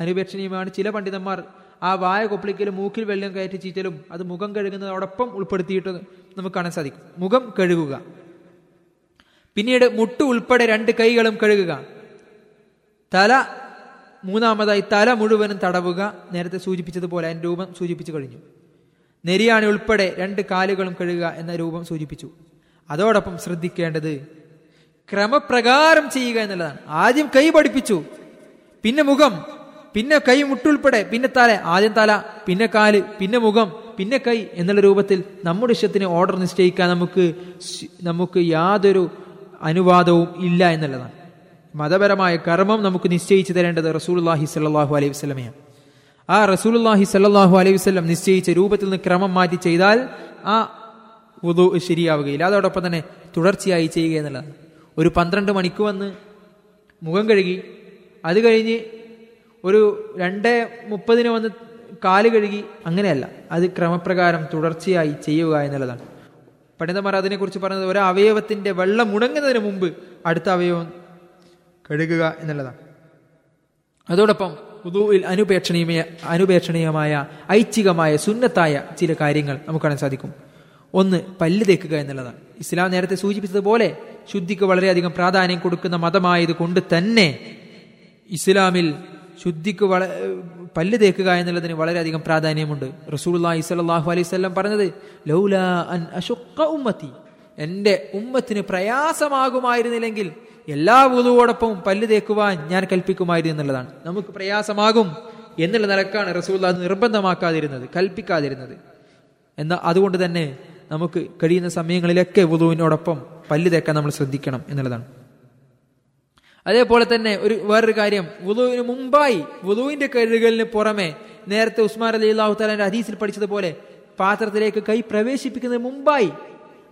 അനുപേക്ഷണീയമാണ്. ചില പണ്ഡിതന്മാർ ആ വായ കൊപ്പിളിക്കലും മൂക്കിൽ വെള്ളം കയറ്റി ചീറ്റലും അത് മുഖം കഴുകുന്നതോടൊപ്പം ഉൾപ്പെടുത്തിയിട്ട് നമുക്ക് കാണാൻ സാധിക്കും. മുഖം കഴുകുക. പിന്നീട് മുട്ട് ഉൾപ്പെടെ രണ്ട് കൈകളും കഴുകുക. തല മൂന്നാമതായി തല മുഴുവനും തടവുക നേരത്തെ സൂചിപ്പിച്ചതുപോലെ അതിന്റെ രൂപം സൂചിപ്പിച്ചു കഴിഞ്ഞു. നെരിയാണി ഉൾപ്പെടെ രണ്ട് കാലുകളും കഴുകുക എന്ന രൂപം സൂചിപ്പിച്ചു. അതോടൊപ്പം ശ്രദ്ധിക്കേണ്ടത് ക്രമപ്രകാരം ചെയ്യുക എന്നുള്ളതാണ്. ആദ്യം കൈ പഠിപ്പിച്ചു പിന്നെ മുഖം പിന്നെ കൈ മുട്ടുൾപ്പെടെ പിന്നെ തല ആദ്യം തല പിന്നെ കാൽ പിന്നെ മുഖം പിന്നെ കൈ എന്നുള്ള രൂപത്തിൽ നമ്മുടെ ഇഷ്ടത്തിന് ഓർഡർ നിശ്ചയിക്കാൻ നമുക്ക് നമുക്ക് യാതൊരു അനുവാദവും ഇല്ല എന്നുള്ളതാണ്. മതപരമായ കർമ്മം നമുക്ക് നിശ്ചയിച്ചു തരേണ്ടത് റസൂലുള്ളാഹി സല്ലാഹു അലൈഹി വസ്ലമയാണ് ആ റസൂലുള്ളാഹി സല്ലാഹു അലൈഹി വസ്ലം നിശ്ചയിച്ച രൂപത്തിൽ നിന്ന് ക്രമം മാറ്റി ചെയ്താൽ ആ ഉദു ശരിയാവുകയില്ല. അതോടൊപ്പം തന്നെ തുടർച്ചയായി ചെയ്യുക എന്നുള്ളതാണ്. ഒരു പന്ത്രണ്ട് മണിക്ക് വന്ന് മുഖം കഴുകി അത് കഴിഞ്ഞ് ഒരു രണ്ട് മുപ്പതിന് വന്ന് കാൽ കഴുകി അങ്ങനെയല്ല. അത് ക്രമപ്രകാരം തുടർച്ചയായി ചെയ്യുക എന്നുള്ളതാണ്. പണ്ഡിതന്മാർ അതിനെക്കുറിച്ച് പറഞ്ഞത് ഒരു വെള്ളം മുടങ്ങുന്നതിന് മുമ്പ് അടുത്ത അവയവം കഴുകുക എന്നുള്ളതാണ്. അതോടൊപ്പം പുതുവിൽ അനുപേക്ഷണീയ അനുപേക്ഷണീയമായ ഐച്ഛികമായ സുന്നത്തായ ചില കാര്യങ്ങൾ നമുക്ക് കാണാൻ സാധിക്കും. ഒന്ന് പല്ല് തേക്കുക എന്നുള്ളതാണ്. ഇസ്ലാം നേരത്തെ സൂചിപ്പിച്ചതുപോലെ ശുദ്ധിക്ക് വളരെയധികം പ്രാധാന്യം കൊടുക്കുന്ന മതമായത് കൊണ്ട് തന്നെ ഇസ്ലാമിൽ ശുദ്ധിക്ക് വള പല്ല് തേക്കുക എന്നുള്ളതിന് വളരെയധികം പ്രാധാന്യമുണ്ട്. റസൂലുള്ളാഹി സ്വല്ലല്ലാഹു അലൈഹി പറഞ്ഞത് ലൗലാ അൻ അശുക്ക ഉമ്മത്തി. എന്റെ ഉമ്മത്തിന് പ്രയാസമാകുമായിരുന്നില്ലെങ്കിൽ എല്ലാ വുതുവോടൊപ്പവും പല്ല് തേക്കുവാൻ ഞാൻ കൽപ്പിക്കുമായിരുന്നു എന്നുള്ളതാണ്. നമുക്ക് പ്രയാസമാകും എന്നുള്ള നിലക്കാണ് റസൂൽ അത് നിർബന്ധമാക്കാതിരുന്നത് കൽപ്പിക്കാതിരുന്നത്. എന്നാൽ അതുകൊണ്ട് തന്നെ നമുക്ക് കഴിയുന്ന സമയങ്ങളിലൊക്കെ വുതുവിനോടൊപ്പം പല്ല് തേക്കാൻ നമ്മൾ ശ്രദ്ധിക്കണം എന്നുള്ളതാണ്. അതേപോലെ തന്നെ ഒരു വേറൊരു കാര്യം വുതുവിന് മുമ്പായി വുതുവിന്റെ കഴുകലിന് പുറമെ നേരത്തെ ഉസ്മാൻ അലി അള്ളാഹു താലാന്റെ ഹദീസിൽ പഠിച്ചതുപോലെ പാത്രത്തിലേക്ക് കൈ പ്രവേശിപ്പിക്കുന്നതിന് മുമ്പായി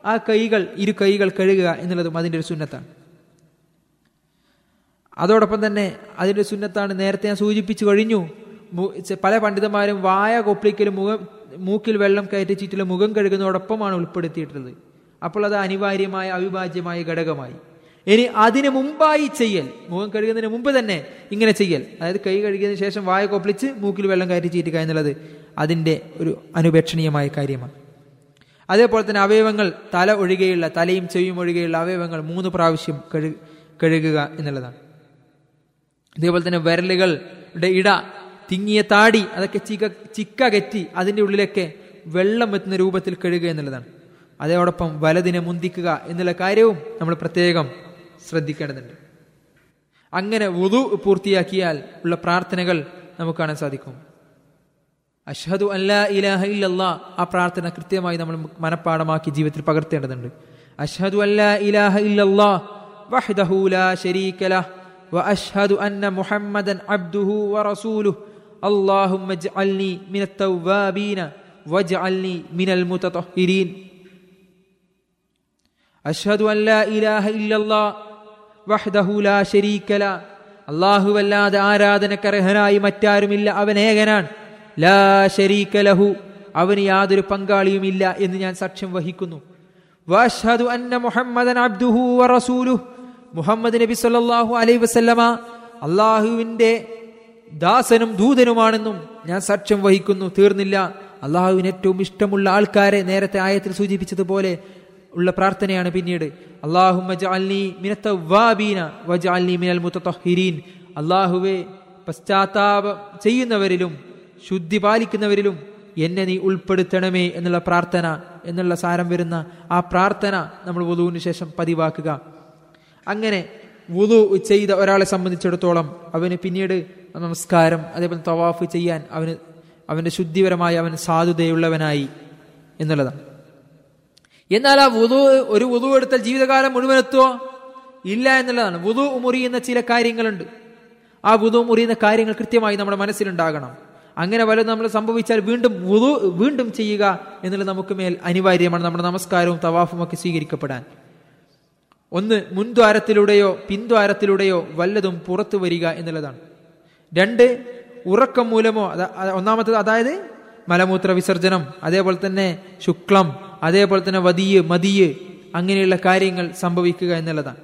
ആ കൈകൾ ഇരു കൈകൾ കഴുകുക എന്നുള്ളതും അതിന്റെ ഒരു സുന്നത്താണ്. അതോടൊപ്പം തന്നെ അതിന്റെ സുന്നത്താണ് നേരത്തെ ഞാൻ സൂചിപ്പിച്ചു കഴിഞ്ഞു. പല പണ്ഡിതന്മാരും വായ കൊപ്പിളിക്കലും മുഖം മൂക്കിൽ വെള്ളം കയറ്റി ചീറ്റിലും മുഖം കഴുകുന്നതോടൊപ്പമാണ് ഉൾപ്പെടുത്തിയിട്ടുള്ളത്. അപ്പോൾ അത് അനിവാര്യമായ അവിഭാജ്യമായ ഘടകമായി. ഇനി അതിനു മുമ്പായി ചെയ്യൽ മുഖം കഴുകുന്നതിന് മുമ്പ് തന്നെ ഇങ്ങനെ ചെയ്യൽ. അതായത് കൈ കഴുകിയതിനു ശേഷം വായ കൊപ്പിളിച്ച് മൂക്കിൽ വെള്ളം കയറ്റി ചീറ്റുക എന്നുള്ളത് അതിന്റെ ഒരു അനുപേക്ഷണീയമായ കാര്യമാണ്. അതേപോലെ തന്നെ അവയവങ്ങൾ തല ഒഴികെയുള്ള തലയും ചെവിയും ഒഴികെയുള്ള അവയവങ്ങൾ മൂന്ന് പ്രാവശ്യം കഴു കഴുകുക എന്നുള്ളതാണ്. അതേപോലെ തന്നെ വിരലുകളുടെ ഇട തിങ്ങിയ താടി അതൊക്കെ ചിക ചിക്ക കെറ്റി അതിന്റെ ഉള്ളിലൊക്കെ വെള്ളം എത്തുന്ന രൂപത്തിൽ കഴുകുക എന്നുള്ളതാണ്. അതോടൊപ്പം വലതിനെ മുന്തിക്കുക എന്നുള്ള കാര്യവും നമ്മൾ പ്രത്യേകം ശ്രദ്ധിക്കേണ്ടതുണ്ട്. അങ്ങനെ വുതു പൂർത്തിയാക്കിയാൽ ഉള്ള പ്രാർത്ഥനകൾ നമുക്ക് കാണാൻ സാധിക്കും. അഷ്ഹദു അല്ലാ ഇലാഹ ഇല്ലല്ലാ ആ പ്രാർത്ഥന കൃത്യമായി നമ്മൾ മനഃപ്പാടമാക്കി ജീവിതത്തിൽ പകർത്തേണ്ടതുണ്ട്. അഷ്ഹദു അല്ലാ ഇലാഹ ഇല്ലല്ലാ വഹ്ദഹു ലാ واشهد ان محمدا عبده ورسوله. اللهم اجعلني من التوابين واجعلني من المتطهرين. اشهد ان لا അഷ്ഹദു അല്ല ഇലാഹ ഇല്ലല്ലാ വഹ്ദഹു ലാ ശരീക ലാ അല്ലാഹുവല്ലാതെ ആരാധനക്കർഹനായി മറ്റാരുമില്ല. അവൻ ഏകനാണ്. ലാ ശരീക ലഹു. അവന് യാതൊരു പങ്കാളിയുമില്ല എന്ന് ഞാൻ സാക്ഷ്യം വഹിക്കുന്നു. വഅഷ്ഹദു അന്ന മുഹമ്മദൻ അബ്ദുഹു വറസൂലുഹു. മുഹമ്മദ് നബി സല്ലാഹു അലൈ വസല്ലമ അള്ളാഹുവിന്റെ ദാസനും ദൂതനുമാണെന്നും ഞാൻ സാക്ഷ്യം വഹിക്കുന്നു. തീർന്നില്ല. അള്ളാഹുവിന് ഏറ്റവും ഇഷ്ടമുള്ള ആൾക്കാരെ നേരത്തെ ആയത്തിൽ സൂചിപ്പിച്ചതുപോലെ ഉള്ള പ്രാർത്ഥനയാണ് പിന്നീട്. അള്ളാഹുബീൻ അള്ളാഹുവെ പശ്ചാത്താപം ചെയ്യുന്നവരിലും ശുദ്ധി പാലിക്കുന്നവരിലും എന്നെ നീ ഉൾപ്പെടുത്തണമേ എന്നുള്ള പ്രാർത്ഥന എന്നുള്ള സാരം വരുന്ന ആ പ്രാർത്ഥന നമ്മൾ വധുവിന് ശേഷം പതിവാക്കുക. അങ്ങനെ വുതു ചെയ്ത ഒരാളെ സംബന്ധിച്ചിടത്തോളം അവന് പിന്നീട് നമസ്കാരം അതേപോലെ തവാഫ് ചെയ്യാൻ അവന് അവന്റെ ശുദ്ധിപരമായി അവൻ സാധുതയുള്ളവനായി എന്നുള്ളതാണ്. എന്നാൽ ആ വുതു ഒരു വുതു എടുത്താൽ ജീവിതകാലം മുഴുവൻ എത്തുമോ ഇല്ല എന്നുള്ളതാണ്. വുതു മുറിയുന്ന ചില കാര്യങ്ങളുണ്ട്. ആ വുതു മുറിയുന്ന കാര്യങ്ങൾ കൃത്യമായി നമ്മുടെ മനസ്സിലുണ്ടാകണം. അങ്ങനെ വല്ലതും നമ്മൾ സംഭവിച്ചാൽ വീണ്ടും വുതു വീണ്ടും ചെയ്യുക എന്നുള്ളത് നമുക്ക് മേൽ അനിവാര്യമാണ്. നമ്മുടെ നമസ്കാരവും തവാഫും ഒക്കെ സ്വീകരിക്കപ്പെടാൻ. ഒന്ന് മുൻദ്വാരത്തിലൂടെയോ പിൻദ്വാരത്തിലൂടെയോ വല്ലതും പുറത്തു വരിക എന്നുള്ളതാണ്. രണ്ട് ഉറക്കം മൂലമോ ഒന്നാമത്തത് അതായത് മലമൂത്ര വിസർജനം അതേപോലെ തന്നെ ശുക്ലം അതേപോലെ തന്നെ വതിയ് മതിയ് അങ്ങനെയുള്ള കാര്യങ്ങൾ സംഭവിക്കുക എന്നുള്ളതാണ്.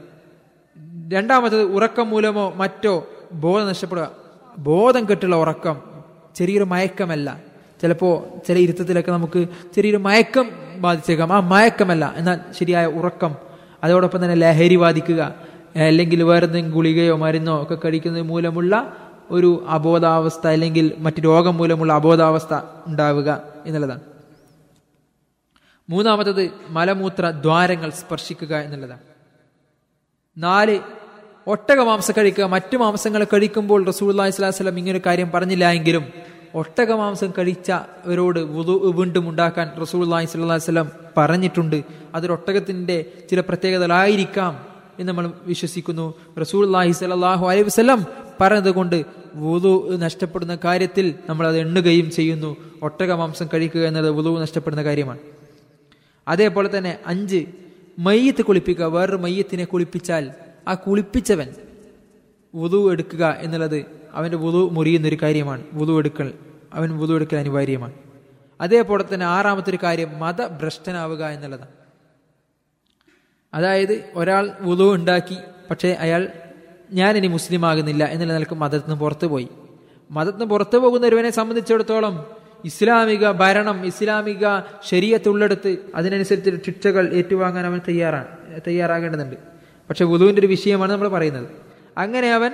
രണ്ടാമത്തത് ഉറക്കം മൂലമോ മറ്റോ ബോധം നഷ്ടപ്പെടുക. ബോധം കെട്ടുള്ള ഉറക്കം ചെറിയൊരു മയക്കമല്ല. ചിലപ്പോൾ ചില ഇരുത്തത്തിലൊക്കെ നമുക്ക് ചെറിയൊരു മയക്കം ബാധിച്ചേക്കാം. ആ മയക്കമല്ല എന്നാൽ ശരിയായ ഉറക്കം അതോടൊപ്പം തന്നെ ലഹരി ബാധിക്കുക അല്ലെങ്കിൽ വേറെ എന്തെങ്കിലും ഗുളികയോ മരുന്നോ ഒക്കെ കഴിക്കുന്നത് മൂലമുള്ള ഒരു അബോധാവസ്ഥ അല്ലെങ്കിൽ മറ്റു രോഗം മൂലമുള്ള അബോധാവസ്ഥ ഉണ്ടാവുക എന്നുള്ളതാണ്. മൂന്നാമത്തത് മലമൂത്ര ദ്വാരങ്ങൾ സ്പർശിക്കുക എന്നുള്ളതാണ്. നാല് ഒട്ടക മാംസം കഴിക്കുക. മറ്റു മാംസങ്ങൾ കഴിക്കുമ്പോൾ റസൂൽ അള്ളാഹി ഇങ്ങനെ ഇങ്ങനൊരു കാര്യം പറഞ്ഞില്ല എങ്കിലും ഒട്ടക മാംസം കഴിച്ചവരോട് വുതു വീണ്ടും ഉണ്ടാക്കാൻ റസൂൽ അലൈഹിസ്ലാം പറഞ്ഞിട്ടുണ്ട്. അതൊരൊട്ടകത്തിന്റെ ചില പ്രത്യേകതകളായിരിക്കാം എന്ന് നമ്മൾ വിശ്വസിക്കുന്നു. റസൂൽ അള്ളാഹി സലാഹു അലൈഹി വസ്ലം പറഞ്ഞത് കൊണ്ട് വുതു നഷ്ടപ്പെടുന്ന കാര്യത്തിൽ നമ്മൾ അത് എണ്ണുകയും ചെയ്യുന്നു. ഒട്ടക മാംസം കഴിക്കുക എന്നത് വുതു നഷ്ടപ്പെടുന്ന കാര്യമാണ്. അതേപോലെ തന്നെ അഞ്ച് മയ്യത്ത് കുളിപ്പിക്കുക. വേറൊരു മയ്യത്തിനെ കുളിപ്പിച്ചാൽ ആ കുളിപ്പിച്ചവൻ വുതു എടുക്കുക എന്നുള്ളത് അവന്റെ വുതു മുറിയുന്ന ഒരു കാര്യമാണ് വുതു എടുക്കൽ. അവൻ വുതു എടുക്കൽ അനിവാര്യമാണ്. അതേപോലെ തന്നെ ആറാമത്തെ ഒരു കാര്യം മതഭ്രഷ്ടനാവുക എന്നുള്ളതാണ്. അതായത് ഒരാൾ വുതു ഉണ്ടാക്കി പക്ഷേ അയാൾ ഞാനിനി മുസ്ലിം ആകുന്നില്ല എന്നുള്ള നിലയ്ക്ക് മതത്തിൽ നിന്ന് പുറത്തു പോയി. മതത്തിൽ നിന്ന് പുറത്തു പോകുന്ന ഒരുവനെ സംബന്ധിച്ചിടത്തോളം ഇസ്ലാമിക ഭരണം ഇസ്ലാമിക ശരീരത്തുള്ളെടുത്ത് അതിനനുസരിച്ച് ശിക്ഷകൾ ഏറ്റുവാങ്ങാൻ അവൻ തയ്യാറാണ് തയ്യാറാകേണ്ടതുണ്ട്. പക്ഷെ വുധുവിന്റെ ഒരു വിഷയമാണ് നമ്മൾ പറയുന്നത്. അങ്ങനെ അവൻ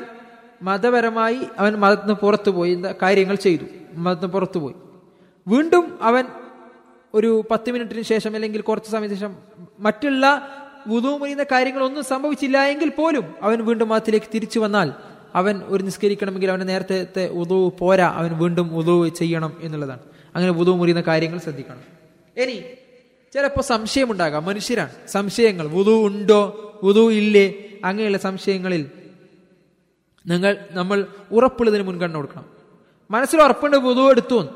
മതപരമായി അവൻ മതത്തിന് പുറത്തു പോയി. എന്താ കാര്യങ്ങൾ ചെയ്തു. മതത്തിന് പുറത്തു പോയി. വീണ്ടും അവൻ ഒരു പത്ത് മിനിറ്റിന് ശേഷം അല്ലെങ്കിൽ കുറച്ച് സമയത്തിന് ശേഷം മറ്റുള്ള വുതുമുറിയുന്ന കാര്യങ്ങളൊന്നും സംഭവിച്ചില്ല എങ്കിൽ പോലും അവൻ വീണ്ടും മതത്തിലേക്ക് തിരിച്ചു വന്നാൽ അവൻ ഒരു നിസ്കരിക്കണമെങ്കിൽ അവൻ നേരത്തെ ഉദു പോരാ. അവൻ വീണ്ടും ഉദു ചെയ്യണം എന്നുള്ളതാണ്. അങ്ങനെ ഉദു മുറിയുന്ന കാര്യങ്ങൾ ശ്രദ്ധിക്കണം. ഇനി ചിലപ്പോൾ സംശയമുണ്ടാകാം. മനുഷ്യരാണ്. സംശയങ്ങൾ. വുതു ഉണ്ടോ? വുതു ഇല്ലേ? അങ്ങനെയുള്ള സംശയങ്ങളിൽ നിങ്ങൾ നമ്മൾ ഉറപ്പുള്ളതിന് മുൻഗണന കൊടുക്കണം. മനസ്സിൽ ഉറപ്പുണ്ട് വുതു എടുത്തു.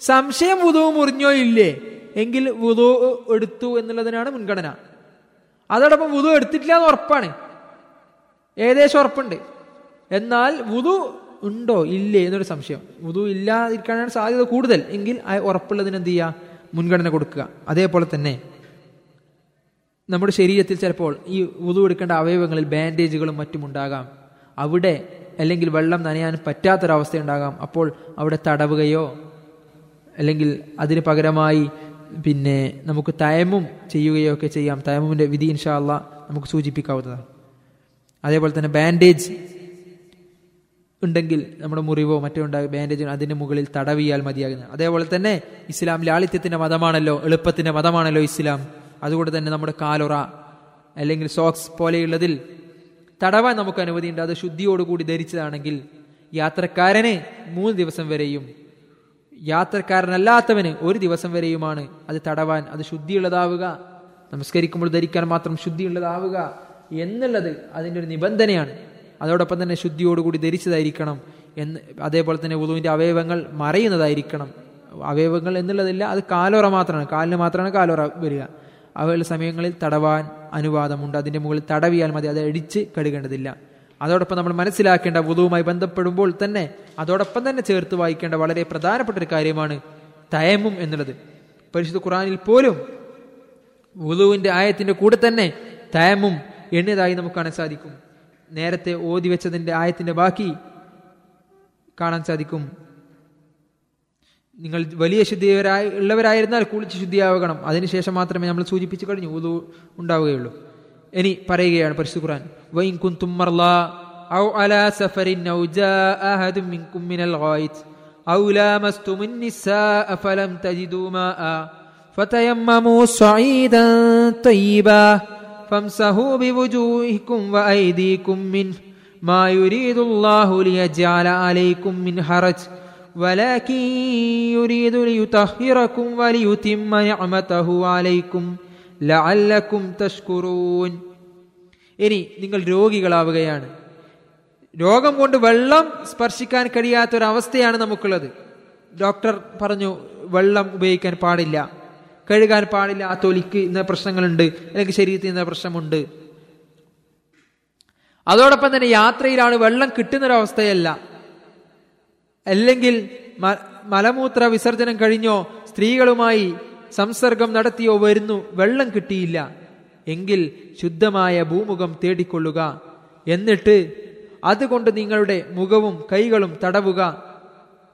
സംശയം വുതു മുറിഞ്ഞോ ഇല്ലേ? എങ്കിൽ വുതു എടുത്തു എന്നുള്ളതിനാണ് മുൻഗണന. അതോടൊപ്പം വുതു എടുത്തിട്ടില്ല എന്ന് ഉറപ്പാണ്. ഏകദേശം ഉറപ്പുണ്ട്. എന്നാൽ വുതു ഉണ്ടോ ഇല്ലേ എന്നൊരു സംശയം. വുതു ഇല്ലാതിരിക്കാനാണ് സാധ്യത കൂടുതൽ. എങ്കിൽ ആ ഉറപ്പുള്ളതിന് എന്ത് ചെയ്യുക മുൻഗണന കൊടുക്കുക. അതേപോലെ തന്നെ നമ്മുടെ ശരീരത്തിൽ ചിലപ്പോൾ ഈ വുതു എടുക്കേണ്ട അവയവങ്ങളിൽ ബാൻഡേജുകളും മറ്റും ഉണ്ടാകാം. അവിടെ അല്ലെങ്കിൽ വെള്ളം നനയാൻ പറ്റാത്തൊരവസ്ഥ ഉണ്ടാകാം അപ്പോൾ അവിടെ തടവുകയോ അല്ലെങ്കിൽ അതിന് പകരമായി പിന്നെ നമുക്ക് തയമും ചെയ്യുകയോ ഒക്കെ ചെയ്യാം. തയമുമിന്റെ വിധി ഇൻഷാല്ല നമുക്ക് സൂചിപ്പിക്കാവുന്നതാണ്. അതേപോലെ തന്നെ ബാൻഡേജ് ഉണ്ടെങ്കിൽ നമ്മുടെ മുറിവോ മറ്റോ ഉണ്ടാകും ബാൻഡേജ് അതിന് മുകളിൽ തടവിയാൽ മതിയാകുന്നത് അതേപോലെ തന്നെ ഇസ്ലാം ലാളിത്യത്തിന്റെ മതമാണല്ലോ എളുപ്പത്തിന്റെ മതമാണല്ലോ ഇസ്ലാം. അതുകൊണ്ട് തന്നെ നമ്മുടെ കാലുറ അല്ലെങ്കിൽ സോക്സ് പോലെയുള്ളതിൽ തടവാൻ നമുക്ക് അനുമതിയുണ്ട്. അത് ശുദ്ധിയോടുകൂടി ധരിച്ചതാണെങ്കിൽ യാത്രക്കാരന് മൂന്ന് ദിവസം വരെയും യാത്രക്കാരനല്ലാത്തവന് ഒരു ദിവസം വരെയുമാണ് അത് തടവാൻ അത് ശുദ്ധിയുള്ളതാവുക. നമസ്കരിക്കുമ്പോൾ ധരിക്കാൻ മാത്രം ശുദ്ധിയുള്ളതാവുക എന്നുള്ളത് അതിന്റെ ഒരു നിബന്ധനയാണ്. അതോടൊപ്പം തന്നെ ശുദ്ധിയോടുകൂടി ധരിച്ചതായിരിക്കണം എന്ന് അതേപോലെ തന്നെ ഉദുവിന്റെ അവയവങ്ങൾ മറയുന്നതായിരിക്കണം. അവയവങ്ങൾ എന്നുള്ളതില്ല അത് കാലോറ മാത്രമാണ്. കാലിന് മാത്രമാണ് കാലോറ വരിക. അവയുള്ള സമയങ്ങളിൽ തടവാൻ അനുവാദമുണ്ട്. അതിന്റെ മുകളിൽ തടവിയാൽ മതി. അത് അടിച്ച് കഴുകേണ്ടതില്ല. അതോടൊപ്പം നമ്മൾ മനസ്സിലാക്കേണ്ട വുതുവുമായി ബന്ധപ്പെടുമ്പോൾ തന്നെ അതോടൊപ്പം തന്നെ ചേർത്ത് വായിക്കേണ്ട വളരെ പ്രധാനപ്പെട്ട ഒരു കാര്യമാണ് തയമും എന്നുള്ളത്. പരിശുദ്ധ ഖുറാനിൽ പോലും വധുവിന്റെ ആയത്തിന്റെ കൂടെ തന്നെ തയമും എണ്ണിയതായി നമുക്ക് കാണാൻ സാധിക്കും. നേരത്തെ ഓതി വെച്ചതിന്റെ ആയത്തിന്റെ ബാക്കി കാണാൻ സാധിക്കും. നിങ്ങൾ വലിയ ശുദ്ധിയവരായി ഉള്ളവരായിരുന്നാൽ കുളിച്ച് ശുദ്ധിയാവണം അതിനുശേഷം മാത്രമേ നമ്മൾ സൂചിപ്പിച്ചു കഴിഞ്ഞു ഉദു ഉണ്ടാവുകയുള്ളൂ ഇനി പറയുകയാണ് പരിശുദ്ധ ഖുർആൻ വൈൻ കുന്തും മർലാ ഔ അലാ സഫരിൻ ഔ ജാഅ അഹദും മിൻകും മിനൽ ഗായിത് ഔ ലാമസ്തും النساء فلم تجدوا ماء فتيمموا صعيدا طيبا فامسحوا بوجوهكم وأيديكم منه ما يريد الله ليجعل عليكم من حرج ولكن يريد ليطهركم وليتم نعمته عليكم ലഅല്ലക്കും തഷ്കുറൂൻ ഇനി നിങ്ങൾ രോഗികളാവുകയാണ് രോഗം കൊണ്ട് വെള്ളം സ്പർശിക്കാൻ കഴിയാത്ത ഒരു അവസ്ഥയാണ് നമുക്കുള്ളത് ഡോക്ടർ പറഞ്ഞു വെള്ളം ഉപയോഗിക്കാൻ പാടില്ല കഴുകാൻ പാടില്ല ആ തൊലിക്ക് ഇന്ന പ്രശ്നങ്ങളുണ്ട് അല്ലെങ്കിൽ ശരീരത്തിൽ ഇന്ന പ്രശ്നമുണ്ട് അതോടൊപ്പം തന്നെ യാത്രയിലാണ് വെള്ളം കിട്ടുന്നൊരവസ്ഥയല്ല അല്ലെങ്കിൽ മലമൂത്ര വിസർജനം കഴിഞ്ഞോ സ്ത്രീകളുമായി സംസർഗം നടത്തിയോ വരുന്നു വെള്ളം കിട്ടിയില്ല. എങ്കിൽ ശുദ്ധമായ ഭൂമുഖം തേടിക്കൊള്ളുക. എന്നിട്ട് അതുകൊണ്ട് നിങ്ങളുടെ മുഖവും കൈകളും തടവുക.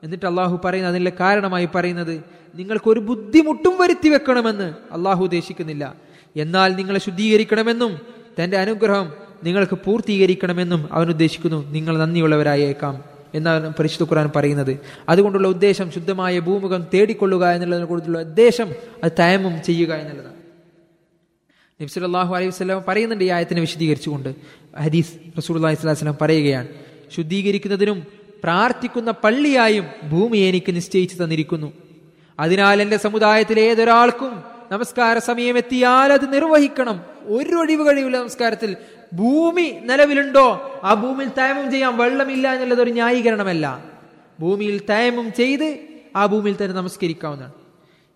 എന്നിട്ട് അള്ളാഹു പറയുന്ന അതിന്റെ കാരണമായി പറയുന്നത് നിങ്ങൾക്കൊരു ബുദ്ധിമുട്ടും വരുത്തി വെക്കണമെന്ന് അള്ളാഹു ഉദ്ദേശിക്കുന്നില്ല. എന്നാൽ നിങ്ങളെ ശുദ്ധീകരിക്കണമെന്നും തന്റെ അനുഗ്രഹം നിങ്ങൾക്ക് പൂർത്തീകരിക്കണമെന്നും അവൻ ഉദ്ദേശിക്കുന്നു. നിങ്ങൾ നന്ദിയുള്ളവരായേക്കാം. എന്നാണ് പരിശുദ്ധ ഖുർആൻ പറയുന്നത്. അതുകൊണ്ടുള്ള ഉദ്ദേശം ശുദ്ധമായ ഭൂമുഖം തേടിക്കൊള്ളുക എന്നുള്ളതിനെ കുറിച്ചുള്ള ഉദ്ദേശം അത് തയമം ചെയ്യുക എന്നുള്ളതാണ്. നബ്സുല്ലാഹു അലൈഹി വസ്ലാം പറയുന്നുണ്ട് ഈ ആയത്തിനെ വിശദീകരിച്ചുകൊണ്ട്. ഹദീസ് റസൂൽ അലൈഹി സ്വലാസ്ലാം പറയുകയാണ്. ശുദ്ധീകരിക്കുന്നതിനും പ്രാർത്ഥിക്കുന്ന പള്ളിയായും ഭൂമി എനിക്ക് നിശ്ചയിച്ചു തന്നിരിക്കുന്നു. അതിനാൽ എന്റെ സമുദായത്തിലെ ഏതൊരാൾക്കും നമസ്കാര സമയം എത്തിയാൽ അത് നിർവഹിക്കണം. ഒരു ഒഴിവ് കഴിവില്ല നമസ്കാരത്തിൽ. ഭൂമി നിലവിലുണ്ടോ? ആ ഭൂമിയിൽ തയമം ചെയ്യാൻ വെള്ളമില്ല എന്നുള്ളത് ഒരു ന്യായീകരണമല്ല. ഭൂമിയിൽ തയമം ചെയ്ത് ആ ഭൂമിയിൽ തന്നെ നമസ്കരിക്കാവുന്നതാണ്.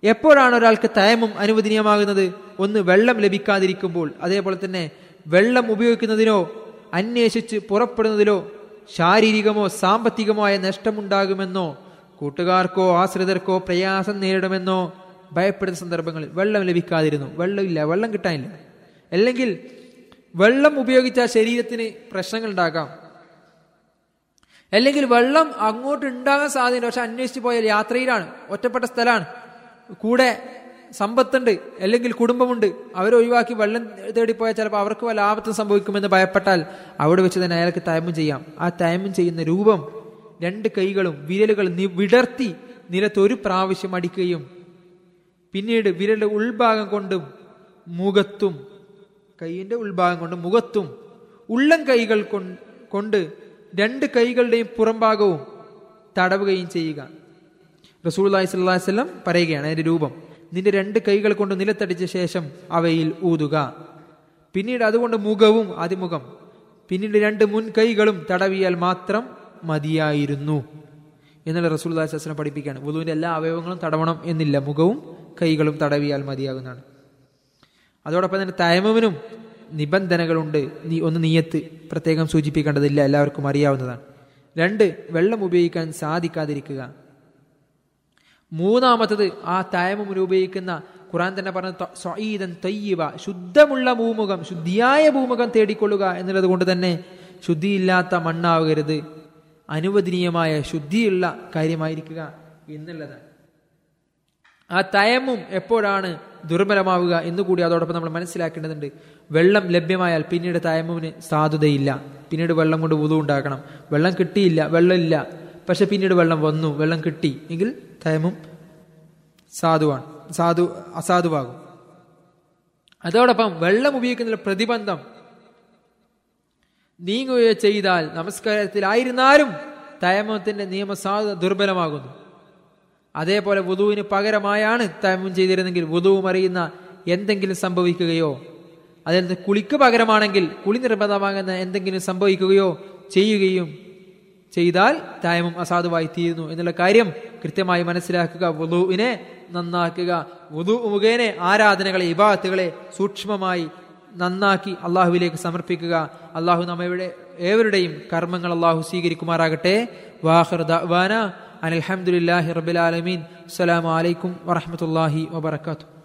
എപ്പോഴാണ് ഒരാൾക്ക് തയമം അനുവദനീയമാകുന്നത്? ഒന്ന് വെള്ളം ലഭിക്കാതിരിക്കുമ്പോൾ. അതേപോലെ തന്നെ വെള്ളം ഉപയോഗിക്കുന്നതിനോ അന്വേഷിച്ച് പുറപ്പെടുന്നതിലോ ശാരീരികമോ സാമ്പത്തികമോ ആയ നഷ്ടമുണ്ടാകുമെന്നോ കൂട്ടുകാർക്കോ ആശ്രിതർക്കോ പ്രയാസം നേരിടുമെന്നോ ഭയപ്പെടുന്ന സന്ദർഭങ്ങളിൽ വെള്ളം ലഭിക്കാതിരുന്നു. വെള്ളമില്ല വെള്ളം കിട്ടാനില്ല. അല്ലെങ്കിൽ വെള്ളം ഉപയോഗിച്ച ശരീരത്തിന് പ്രശ്നങ്ങൾ ഉണ്ടാകാം അല്ലെങ്കിൽ വെള്ളം അങ്ങോട്ട് ഉണ്ടാകാൻ സാധ്യതയുണ്ട്. പക്ഷെ അന്വേഷിച്ച് പോയാൽ യാത്രയിലാണ് ഒറ്റപ്പെട്ട സ്ഥലമാണ്. കൂടെ സമ്പത്തുണ്ട് അല്ലെങ്കിൽ കുടുംബമുണ്ട്. അവരെ ഒഴിവാക്കി വെള്ളം തേടിപ്പോയാൽ ചിലപ്പോൾ അവർക്ക് വല്ല ആപത്തും സംഭവിക്കുമെന്ന് ഭയപ്പെട്ടാൽ അവിടെ വെച്ച് തന്നെ അയാൾക്ക് തയമം ചെയ്യാം. ആ തയമം ചെയ്യുന്ന രൂപം രണ്ട് കൈകളും വിരലുകൾ വിടർത്തി നിലത്തൊരു പ്രാവശ്യം അടിക്കുകയും പിന്നീട് വിരലിന്റെ ഉൾഭാഗം കൊണ്ടും മുഖത്തും കൈയിന്റെ ഉൾഭാഗം കൊണ്ട് മുഖത്തും ഉള്ളം കൈകൾ കൊണ്ട് രണ്ട് കൈകളുടെയും പുറംഭാഗവും തടവുകയും ചെയ്യുക. റസൂൽ അലൈഹി സ്വല്ലം പറയുകയാണ് അതിന്റെ രൂപം. നിന്റെ രണ്ട് കൈകൾ കൊണ്ട് നിലത്തടിച്ച ശേഷം അവയിൽ ഊതുക. പിന്നീട് അതുകൊണ്ട് മുഖവും അതിമുഖം. പിന്നീട് രണ്ട് മുൻ കൈകളും തടവിയാൽ മാത്രം മതിയായിരുന്നു. എന്നുള്ള റസൂൽ സ്വലം പഠിപ്പിക്കുകയാണ്. വുളുവിന്റെ എല്ലാ അവയവങ്ങളും തടവണം എന്നില്ല. മുഖവും കൈകളും തടവിയാൽ മതിയാകുന്നതാണ്. അതോടൊപ്പം തന്നെ തയമമിനും നിബന്ധനകളുണ്ട്. നീ ഒന്ന് നീയത്ത്. പ്രത്യേകം സൂചിപ്പിക്കേണ്ടതില്ല. എല്ലാവർക്കും അറിയാവുന്നതാണ്. രണ്ട് വെള്ളം ഉപയോഗിക്കാൻ സാധിക്കാതിരിക്കുക. മൂന്നാമത്തത് ആ തയമമിന് ഉപയോഗിക്കുന്ന ഖുറാൻ തന്നെ പറഞ്ഞ ത- സ്വഈദൻ ശുദ്ധമുള്ള ഭൂമുഖം ശുദ്ധിയായ ഭൂമുഖം തേടിക്കൊള്ളുക എന്നുള്ളത് കൊണ്ട് തന്നെ ശുദ്ധിയില്ലാത്ത മണ്ണാവരുത്. അനുവദനീയമായ ശുദ്ധിയുള്ള കാര്യമായിരിക്കുക എന്നുള്ളതാണ്. ആ തയമും എപ്പോഴാണ് ദുർബലമാവുക എന്നുകൂടി അതോടൊപ്പം നമ്മൾ മനസ്സിലാക്കേണ്ടതുണ്ട്. വെള്ളം ലഭ്യമായാൽ പിന്നീട് തയമ്മുവിന് സാധുതയില്ല. പിന്നീട് വെള്ളം കൊണ്ട് ഉതു ഉണ്ടാക്കണം. വെള്ളം കിട്ടിയില്ല വെള്ളമില്ല. പക്ഷെ പിന്നീട് വെള്ളം വന്നു വെള്ളം കിട്ടി. എങ്കിൽ തയമും സാധുവാണ്. സാധു അസാധുവാകും. അതോടൊപ്പം വെള്ളം ഉപയോഗിക്കുന്നതിൽ പ്രതിബന്ധം നീങ്ങുകയോ ചെയ്താൽ നമസ്കാരത്തിലായിരുന്നാലും തയമത്തിന്റെ നിയമസാധുത ദുർബലമാകുന്നു. അതേപോലെ വുധുവിന് പകരമായാണ് തയമം ചെയ്തിരുന്നെങ്കിൽ വുതുവും അറിയുന്ന എന്തെങ്കിലും സംഭവിക്കുകയോ അതിൽ കുളിക്ക് പകരമാണെങ്കിൽ കുളി നിർബന്ധമാകുന്ന എന്തെങ്കിലും സംഭവിക്കുകയോ ചെയ്യുകയും ചെയ്താൽ തായമം അസാധുവായി തീരുന്നു എന്നുള്ള കാര്യം കൃത്യമായി മനസ്സിലാക്കുക വുധുവിനെ നന്നാക്കുക വുധു മുഖേന ആരാധനകളെ ഇബാത്തുകളെ സൂക്ഷ്മമായി നന്നാക്കി അള്ളാഹുവിലേക്ക് സമർപ്പിക്കുക. അള്ളാഹു നമ്മയുടെ ഏവരുടെയും കർമ്മങ്ങൾ അള്ളാഹു സ്വീകരിക്കുമാറാകട്ടെ. عن الحمد لله رب العالمين. السلام عليكم ورحمة الله وبركاته.